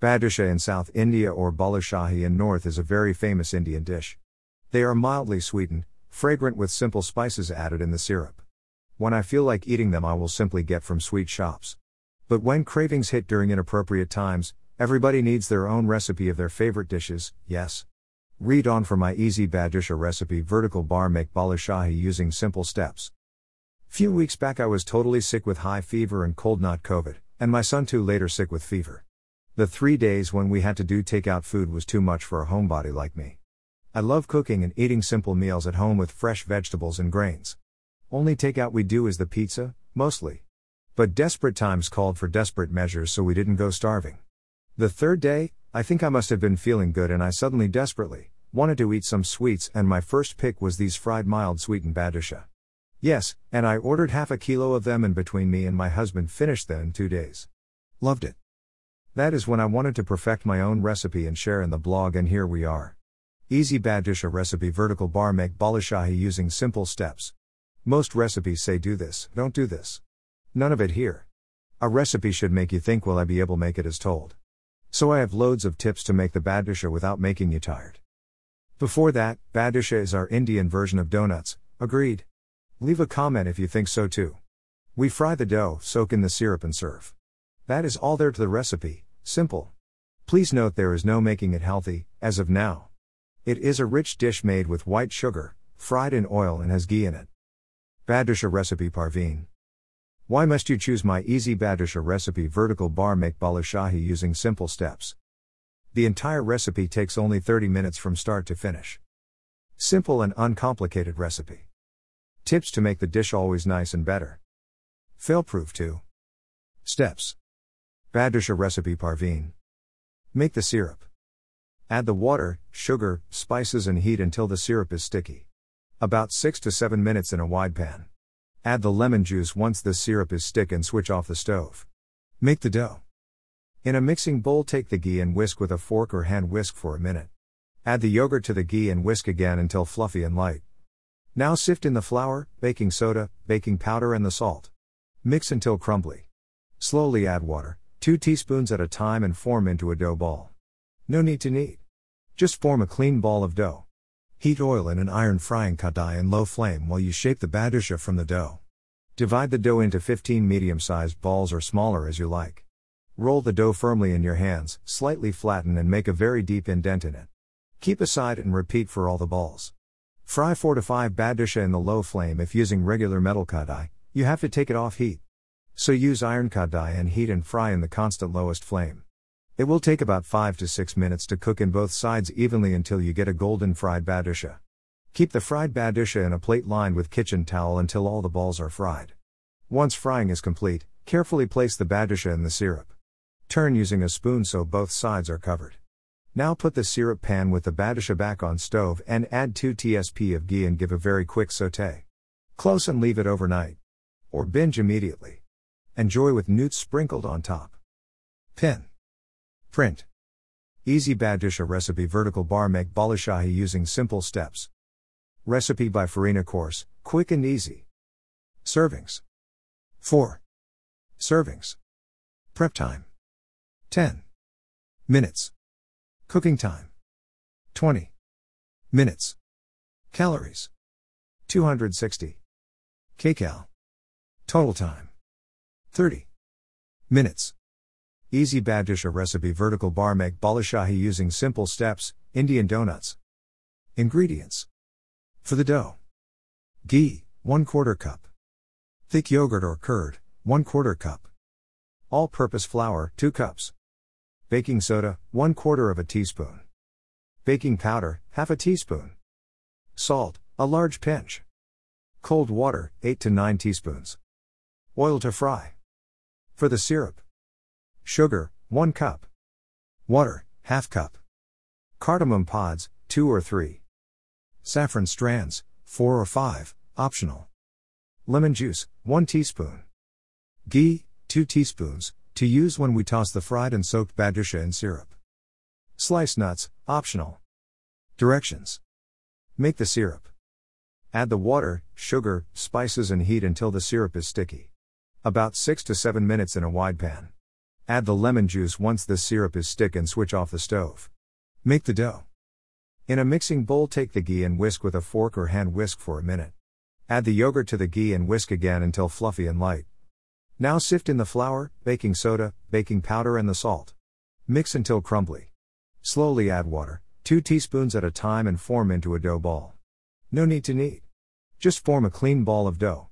Badusha in South India or balushahi in North is a very famous Indian dish. They are mildly sweetened, fragrant with simple spices added in the syrup. When I feel like eating them, I will simply get from sweet shops. But when cravings hit during inappropriate times, everybody needs their own recipe of their favorite dishes, yes? Read on for my easy Badusha recipe vertical bar make balushahi using simple steps. Few weeks back I was totally sick with high fever and cold not COVID, and my son too later sick with fever. The three days when we had to do takeout food was too much for a homebody like me. I love cooking and eating simple meals at home with fresh vegetables and grains. Only takeout we do is the pizza, mostly. But desperate times called for desperate measures, so we didn't go starving. The third day, I think I must have been feeling good and I suddenly desperately wanted to eat some sweets, and my first pick was these fried mild sweetened badusha. Yes, and I ordered half a kilo of them, and between me and my husband finished them in two days. Loved it. That is when I wanted to perfect my own recipe and share in the blog, and here we are. Easy Badusha recipe vertical bar make balushahi using simple steps. Most recipes say do this, don't do this. None of it here. A recipe should make you think, will I be able to make it as told? So I have loads of tips to make the badusha without making you tired. Before that, badusha is our Indian version of donuts, agreed. Leave a comment if you think so too. We fry the dough, soak in the syrup and serve. That is all there to the recipe, Simple. Please note there is no making it healthy, as of now. It is a rich dish made with white sugar, fried in oil, and has ghee in it. Badusha recipe Parveen. Why must you choose my easy Badusha recipe vertical bar make balushahi using simple steps? The entire recipe takes only 30 minutes from start to finish. Simple and uncomplicated recipe. Tips to make the dish always nice and better. Fail proof 2. Steps. Badusha recipe Parveen. Make the syrup. Add the water, sugar, spices, and heat until the syrup is sticky. About 6 to 7 minutes in a wide pan. Add the lemon juice once the syrup is stick and switch off the stove. Make the dough. In a mixing bowl, take the ghee and whisk with a fork or hand whisk for a minute. Add the yogurt to the ghee and whisk again until fluffy and light. Now sift in the flour, baking soda, baking powder, and the salt. Mix until crumbly. Slowly add water, 2 teaspoons at a time and form into a dough ball. No need to knead. Just form a clean ball of dough. Heat oil in an iron frying kadai in low flame while you shape the badusha from the dough. Divide the dough into 15 medium sized balls or smaller as you like. Roll the dough firmly in your hands, slightly flatten and make a very deep indent in it. Keep aside and repeat for all the balls. Fry 4 to 5 badusha in the low flame if using regular metal kadai, you have to take it off heat. So use iron kadai and heat and fry in the constant lowest flame. It will take about 5 to 6 minutes to cook in both sides evenly until you get a golden fried badusha. Keep the fried badusha in a plate lined with kitchen towel until all the balls are fried. Once frying is complete, carefully place the badusha in the syrup. Turn using a spoon so both sides are covered. Now put the syrup pan with the badusha back on stove and add 2 tsp of ghee and give a very quick saute. Close and leave it overnight. Or binge immediately. Enjoy with newts sprinkled on top. Pin. Print. Easy Badusha recipe vertical bar make balushahi using simple steps. Recipe by Farina Course, quick and easy. Servings. 4. Servings. Prep time. 10. Minutes. Cooking time. 20. Minutes. Calories. 260. kcal. Total time. 30 minutes. Easy Badusha recipe vertical bar make balushahi using simple steps, Indian donuts. Ingredients. For the dough. Ghee, 1 quarter cup. Thick yogurt or curd, 1 quarter cup. All purpose flour, 2 cups. Baking soda, 1 quarter of a teaspoon. Baking powder, half a teaspoon. Salt, a large pinch. Cold water, 8 to 9 teaspoons. Oil to fry. For the syrup. Sugar, 1 cup. Water, half cup. Cardamom pods, 2 or 3. Saffron strands, 4 or 5, optional. Lemon juice, 1 teaspoon. Ghee, 2 teaspoons, to use when we toss the fried and soaked badusha in syrup. Sliced nuts, optional. Directions. Make the syrup. Add the water, sugar, spices, and heat until the syrup is sticky. About 6 to 7 minutes in a wide pan. Add the lemon juice once the syrup is stick and switch off the stove. Make the dough. In a mixing bowl, take the ghee and whisk with a fork or hand whisk for a minute. Add the yogurt to the ghee and whisk again until fluffy and light. Now sift in the flour, baking soda, baking powder, and the salt. Mix until crumbly. Slowly add water, 2 teaspoons at a time, and form into a dough ball. No need to knead. Just form a clean ball of dough.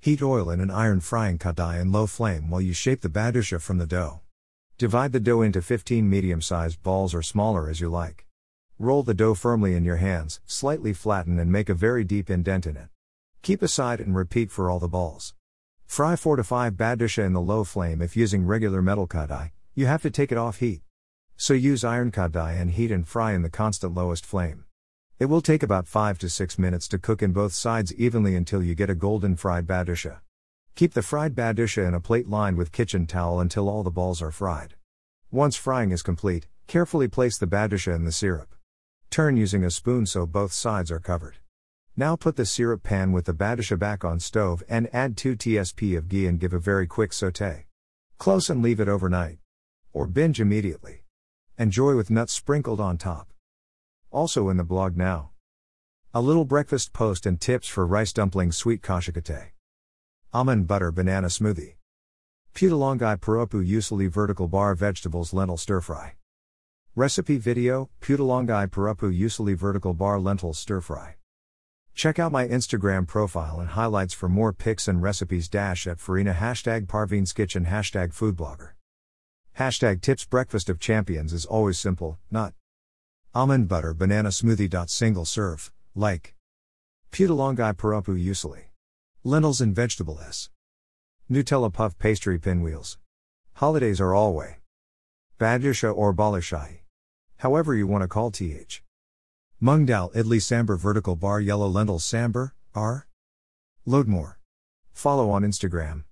Heat oil in an iron frying kadai in low flame while you shape the badusha from the dough. Divide the dough into 15 medium sized balls or smaller as you like. Roll the dough firmly in your hands, slightly flatten, and make a very deep indent in it. Keep aside and repeat for all the balls. Fry 4 to 5 badusha in the low flame if using regular metal kadai, you have to take it off heat. So use iron kadai and heat and fry in the constant lowest flame. It will take about 5 to 6 minutes to cook in both sides evenly until you get a golden fried badusha. Keep the fried badusha in a plate lined with kitchen towel until all the balls are fried. Once frying is complete, carefully place the badusha in the syrup. Turn using a spoon so both sides are covered. Now put the syrup pan with the badusha back on stove and add 2 tsp of ghee and give a very quick saute. Close and leave it overnight. Or binge immediately. Enjoy with nuts sprinkled on top. Also in the blog now. A little breakfast post and tips for rice dumplings sweet kashikate. Almond butter banana smoothie. Putulangai parapu usuli vertical bar vegetables lentil stir fry. Recipe video Putulangai parapu usuli vertical bar lentils stir fry. Check out my Instagram profile and highlights for more pics and recipes dash at Farina hashtag Parveen's Kitchen hashtag foodblogger. Hashtag tips breakfast of champions is always simple, not almond butter banana smoothie. Single serve, like Putulangai parapu usuli. Lentils and vegetable s. Nutella puff pastry pinwheels. Holidays are always. Badusha or balushahi. However you want to call th. Mung dal idli sambar vertical bar yellow lentils sambar, r. Load more. Follow on Instagram.